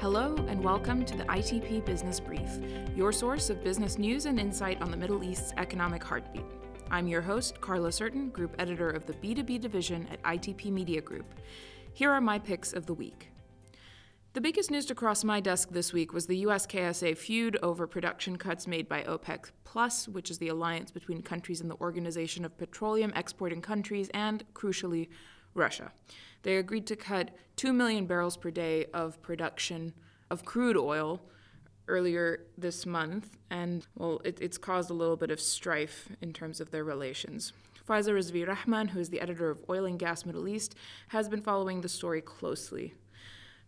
Hello, and welcome to the ITP Business Brief, your source of business news and insight on the Middle East's economic heartbeat. I'm your host, Carla Sertin, Group Editor of the B2B Division at ITP Media Group. Here are my picks of the week. The biggest news to cross my desk this week was the US KSA feud over production cuts made by OPEC Plus, which is the alliance between countries in the Organization of Petroleum Exporting Countries and, crucially, Russia. They agreed to cut 2 million barrels per day of production of crude oil earlier this month, and well, it, it's caused a little bit of strife in terms of their relations. Faiza Rizvi Rahman, who is the editor of Oil and Gas Middle East, has been following the story closely.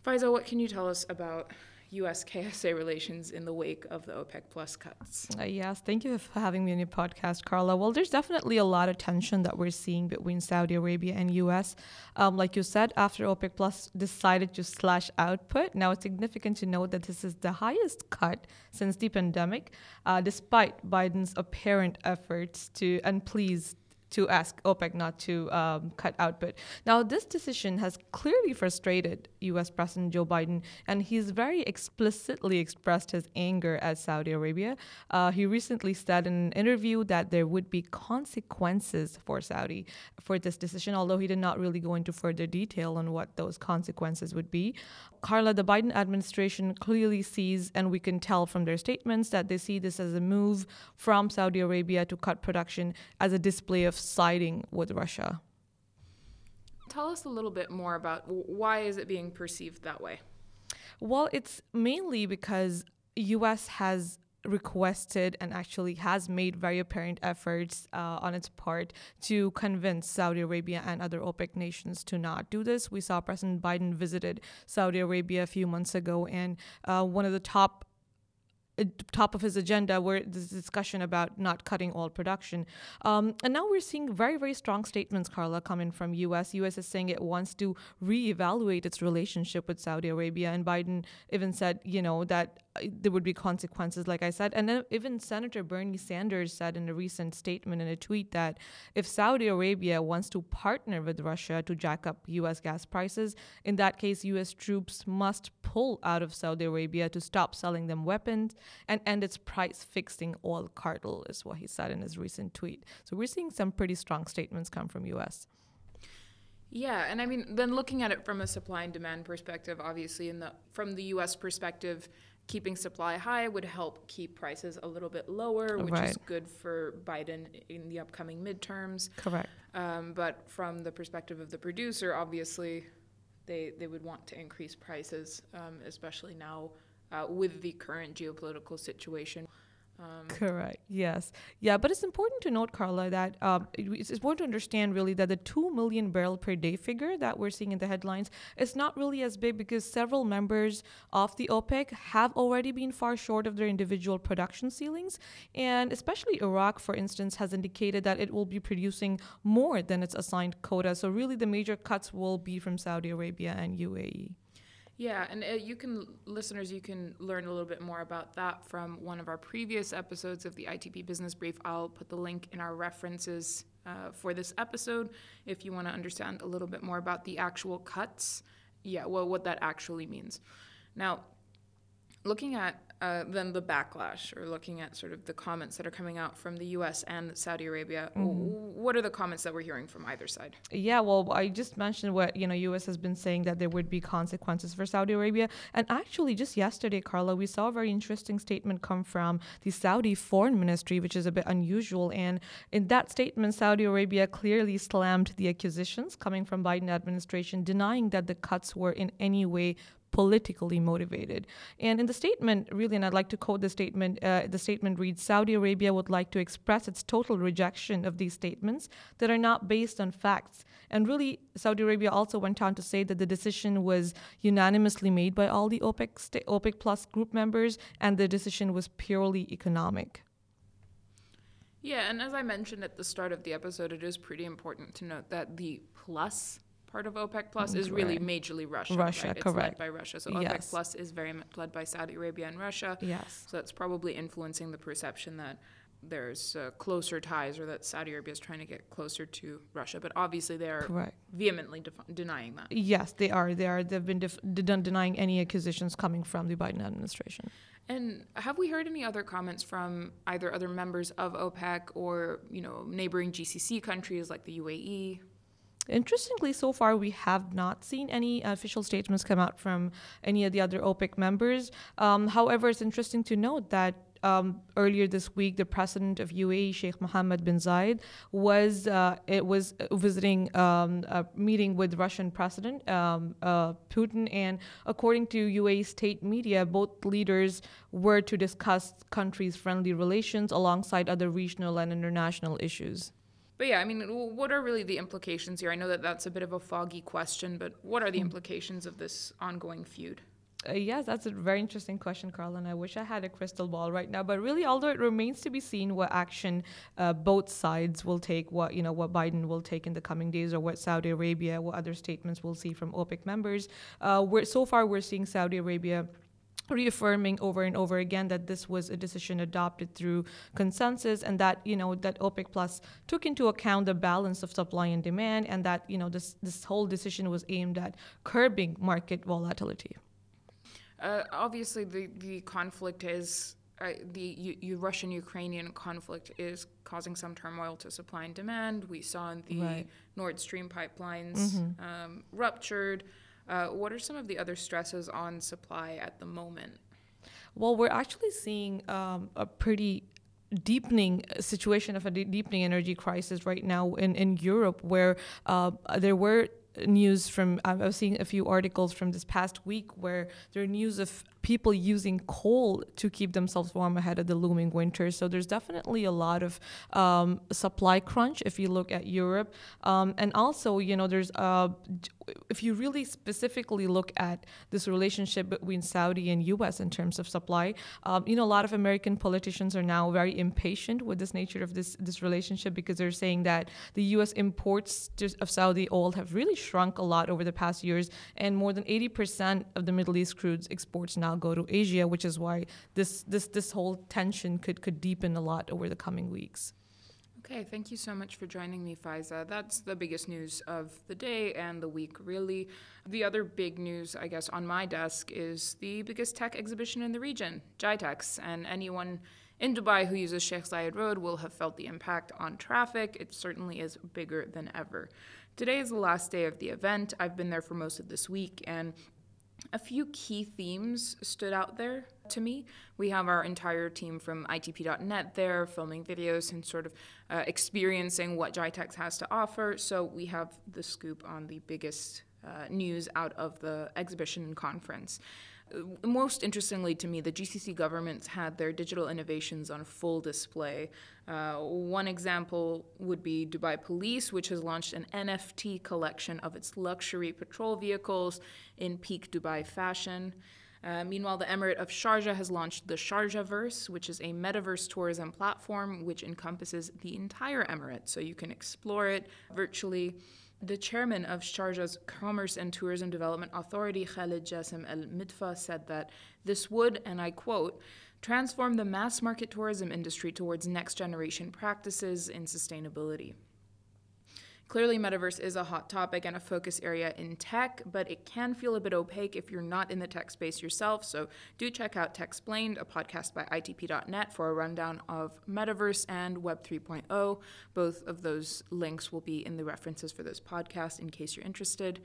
Faiza, what can you tell us about U.S. KSA relations in the wake of the OPEC Plus cuts. Uh, yes, thank you for having me on your podcast, Carla. Well, there's definitely a lot of tension that we're seeing between Saudi Arabia and U.S. Um, like you said, after OPEC Plus decided to slash output, now it's significant to note that this is the highest cut since the pandemic, uh, despite Biden's apparent efforts to unplease to ask OPEC not to um, cut output. Now, this decision has clearly frustrated U.S. President Joe Biden, and he's very explicitly expressed his anger at Saudi Arabia. Uh, he recently said in an interview that there would be consequences for Saudi for this decision, although he did not really go into further detail on what those consequences would be. Carla, the Biden administration clearly sees, and we can tell from their statements, that they see this as a move from Saudi Arabia to cut production as a display of siding with Russia. Tell us a little bit more about why is it being perceived that way? Well, it's mainly because US has requested and actually has made very apparent efforts uh, on its part to convince Saudi Arabia and other OPEC nations to not do this. We saw President Biden visited Saudi Arabia a few months ago, and uh, one of the top top of his agenda were this discussion about not cutting oil production. Um, and now we're seeing very, very strong statements, Carla, coming from U.S. U.S. is saying it wants to reevaluate its relationship with Saudi Arabia. And Biden even said, you know, that uh, there would be consequences, like I said. And then even Senator Bernie Sanders said in a recent statement in a tweet that if Saudi Arabia wants to partner with Russia to jack up U.S. gas prices, in that case, U.S. troops must pull out of Saudi Arabia to stop selling them weapons and end its price fixing oil cartel, is what he said in his recent tweet. So we're seeing some pretty strong statements come from U.S. Yeah, and I mean, then looking at it from a supply and demand perspective, obviously, in the from the U.S. perspective, keeping supply high would help keep prices a little bit lower, which right. is good for Biden in the upcoming midterms. Correct. Um, but from the perspective of the producer, obviously, they they would want to increase prices, um, especially now uh, with the current geopolitical situation. Um, Correct. Yes. Yeah. But it's important to note, Carla, that um, it's important to understand really that the 2 million barrel per day figure that we're seeing in the headlines is not really as big because several members of the OPEC have already been far short of their individual production ceilings. And especially Iraq, for instance, has indicated that it will be producing more than its assigned quota. So, really, the major cuts will be from Saudi Arabia and UAE. Yeah, and uh, you can, listeners, you can learn a little bit more about that from one of our previous episodes of the ITP Business Brief. I'll put the link in our references uh, for this episode if you want to understand a little bit more about the actual cuts. Yeah, well, what that actually means. Now, looking at uh, then the backlash or looking at sort of the comments that are coming out from the US and Saudi Arabia. Mm-hmm. what are the comments that we're hearing from either side? Yeah well I just mentioned what you know US has been saying that there would be consequences for Saudi Arabia. And actually just yesterday Carla we saw a very interesting statement come from the Saudi foreign ministry which is a bit unusual. And in that statement Saudi Arabia clearly slammed the accusations coming from Biden administration denying that the cuts were in any way politically motivated. And in the statement, really, and I'd like to quote the statement, uh, the statement reads Saudi Arabia would like to express its total rejection of these statements that are not based on facts. And really, Saudi Arabia also went on to say that the decision was unanimously made by all the OPEC, OPEC Plus group members, and the decision was purely economic. Yeah, and as I mentioned at the start of the episode, it is pretty important to note that the plus part of OPEC Plus is really majorly Russia. Russia, right? correct. It's led by Russia. So OPEC yes. Plus is very much led by Saudi Arabia and Russia. Yes. So that's probably influencing the perception that there's uh, closer ties or that Saudi Arabia is trying to get closer to Russia. But obviously, they are Correct. vehemently def- denying that. Yes, they are. They are. They've been def- denying any accusations coming from the Biden administration. And have we heard any other comments from either other members of OPEC or you know neighboring GCC countries like the UAE? Interestingly, so far we have not seen any official statements come out from any of the other OPEC members. Um, however, it's interesting to note that um, earlier this week, the president of UAE, Sheikh Mohammed bin Zayed, was uh, it was visiting um, a meeting with Russian President um, uh, Putin, and according to UAE state media, both leaders were to discuss countries' friendly relations alongside other regional and international issues. But yeah, I mean, what are really the implications here? I know that that's a bit of a foggy question, but what are the implications of this ongoing feud? Uh, yes, that's a very interesting question, Carl, and I wish I had a crystal ball right now. But really, although it remains to be seen what action uh, both sides will take, what you know, what Biden will take in the coming days, or what Saudi Arabia, what other statements we'll see from OPEC members. Uh, we're, so far, we're seeing Saudi Arabia reaffirming over and over again that this was a decision adopted through consensus and that you know that OPEC plus took into account the balance of supply and demand and that you know this this whole decision was aimed at curbing market volatility. Uh, obviously, the the conflict is. Uh, the U- U- Russian-Ukrainian conflict is causing some turmoil to supply and demand. We saw the right. Nord Stream pipelines mm-hmm. um, ruptured. Uh, what are some of the other stresses on supply at the moment? Well, we're actually seeing um, a pretty deepening situation of a de- deepening energy crisis right now in, in Europe, where uh, there were news from I was seeing a few articles from this past week where there are news of people using coal to keep themselves warm ahead of the looming winter. So there's definitely a lot of um, supply crunch if you look at Europe. Um, and also, you know, there's uh, if you really specifically look at this relationship between Saudi and U.S. in terms of supply, um, you know, a lot of American politicians are now very impatient with this nature of this this relationship because they're saying that the U.S. imports of Saudi oil have really shrunk a lot over the past years, and more than 80% of the Middle East crude's exports now go to Asia, which is why this this this whole tension could could deepen a lot over the coming weeks. Okay, thank you so much for joining me, Faiza. That's the biggest news of the day and the week, really. The other big news, I guess, on my desk is the biggest tech exhibition in the region, GITEX, and anyone in Dubai who uses Sheikh Zayed Road will have felt the impact on traffic. It certainly is bigger than ever. Today is the last day of the event. I've been there for most of this week, and a few key themes stood out there to me. We have our entire team from ITP.net there filming videos and sort of uh, experiencing what GITEX has to offer. So we have the scoop on the biggest uh, news out of the exhibition and conference most interestingly to me, the GCC governments had their digital innovations on full display. Uh, one example would be Dubai Police, which has launched an NFT collection of its luxury patrol vehicles in peak Dubai fashion. Uh, meanwhile, the Emirate of Sharjah has launched the Sharjahverse, which is a metaverse tourism platform which encompasses the entire emirate, so you can explore it virtually. The chairman of Sharjah's Commerce and Tourism Development Authority, Khalid Jassim Al Midfa, said that this would, and I quote, transform the mass market tourism industry towards next generation practices in sustainability. Clearly, metaverse is a hot topic and a focus area in tech, but it can feel a bit opaque if you're not in the tech space yourself. So, do check out Techsplained, a podcast by ITP.net, for a rundown of metaverse and Web 3.0. Both of those links will be in the references for this podcast in case you're interested.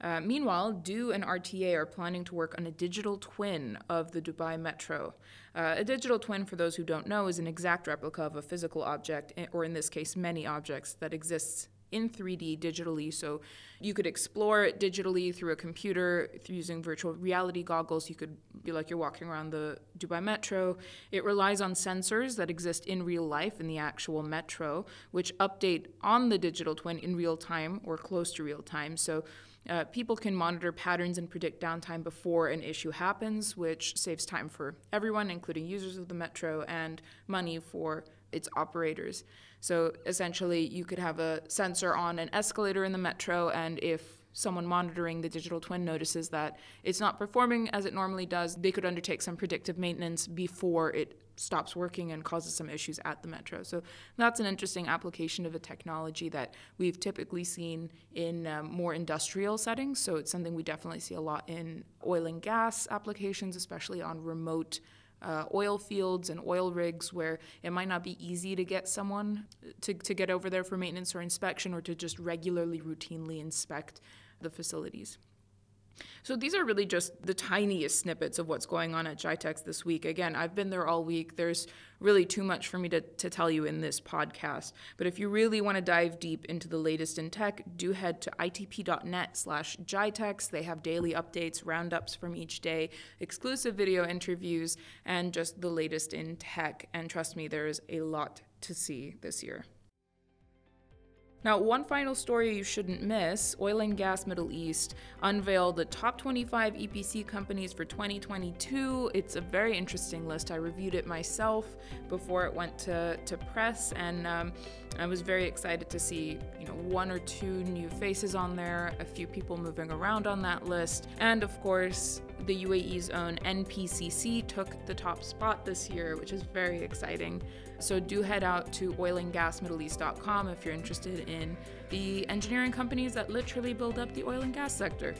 Uh, meanwhile, du and RTA are planning to work on a digital twin of the Dubai Metro. Uh, a digital twin, for those who don't know, is an exact replica of a physical object, eh, or in this case, many objects, that exists in 3D digitally. So you could explore it digitally through a computer through using virtual reality goggles. You could be like you're walking around the Dubai metro. It relies on sensors that exist in real life in the actual metro, which update on the digital twin in real time or close to real time. So uh, people can monitor patterns and predict downtime before an issue happens, which saves time for everyone, including users of the metro, and money for its operators. So essentially, you could have a sensor on an escalator in the metro, and if someone monitoring the digital twin notices that it's not performing as it normally does, they could undertake some predictive maintenance before it stops working and causes some issues at the metro. So that's an interesting application of a technology that we've typically seen in um, more industrial settings. So it's something we definitely see a lot in oil and gas applications, especially on remote. Uh, oil fields and oil rigs where it might not be easy to get someone to, to get over there for maintenance or inspection or to just regularly, routinely inspect the facilities. So these are really just the tiniest snippets of what's going on at GITEX this week. Again, I've been there all week. There's really too much for me to, to tell you in this podcast. But if you really want to dive deep into the latest in tech, do head to itp.net slash GITEX. They have daily updates, roundups from each day, exclusive video interviews, and just the latest in tech. And trust me, there is a lot to see this year. Now, one final story you shouldn't miss Oil and Gas Middle East unveiled the top 25 EPC companies for 2022. It's a very interesting list. I reviewed it myself before it went to, to press, and um, I was very excited to see you know, one or two new faces on there, a few people moving around on that list, and of course, the UAE's own NPCC took the top spot this year, which is very exciting. So do head out to oilandgasmiddleeast.com if you're interested in the engineering companies that literally build up the oil and gas sector.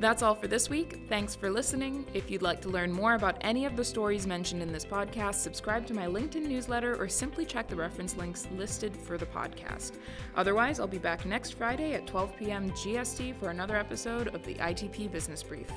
That's all for this week. Thanks for listening. If you'd like to learn more about any of the stories mentioned in this podcast, subscribe to my LinkedIn newsletter or simply check the reference links listed for the podcast. Otherwise, I'll be back next Friday at 12 p.m. GST for another episode of the ITP Business Brief.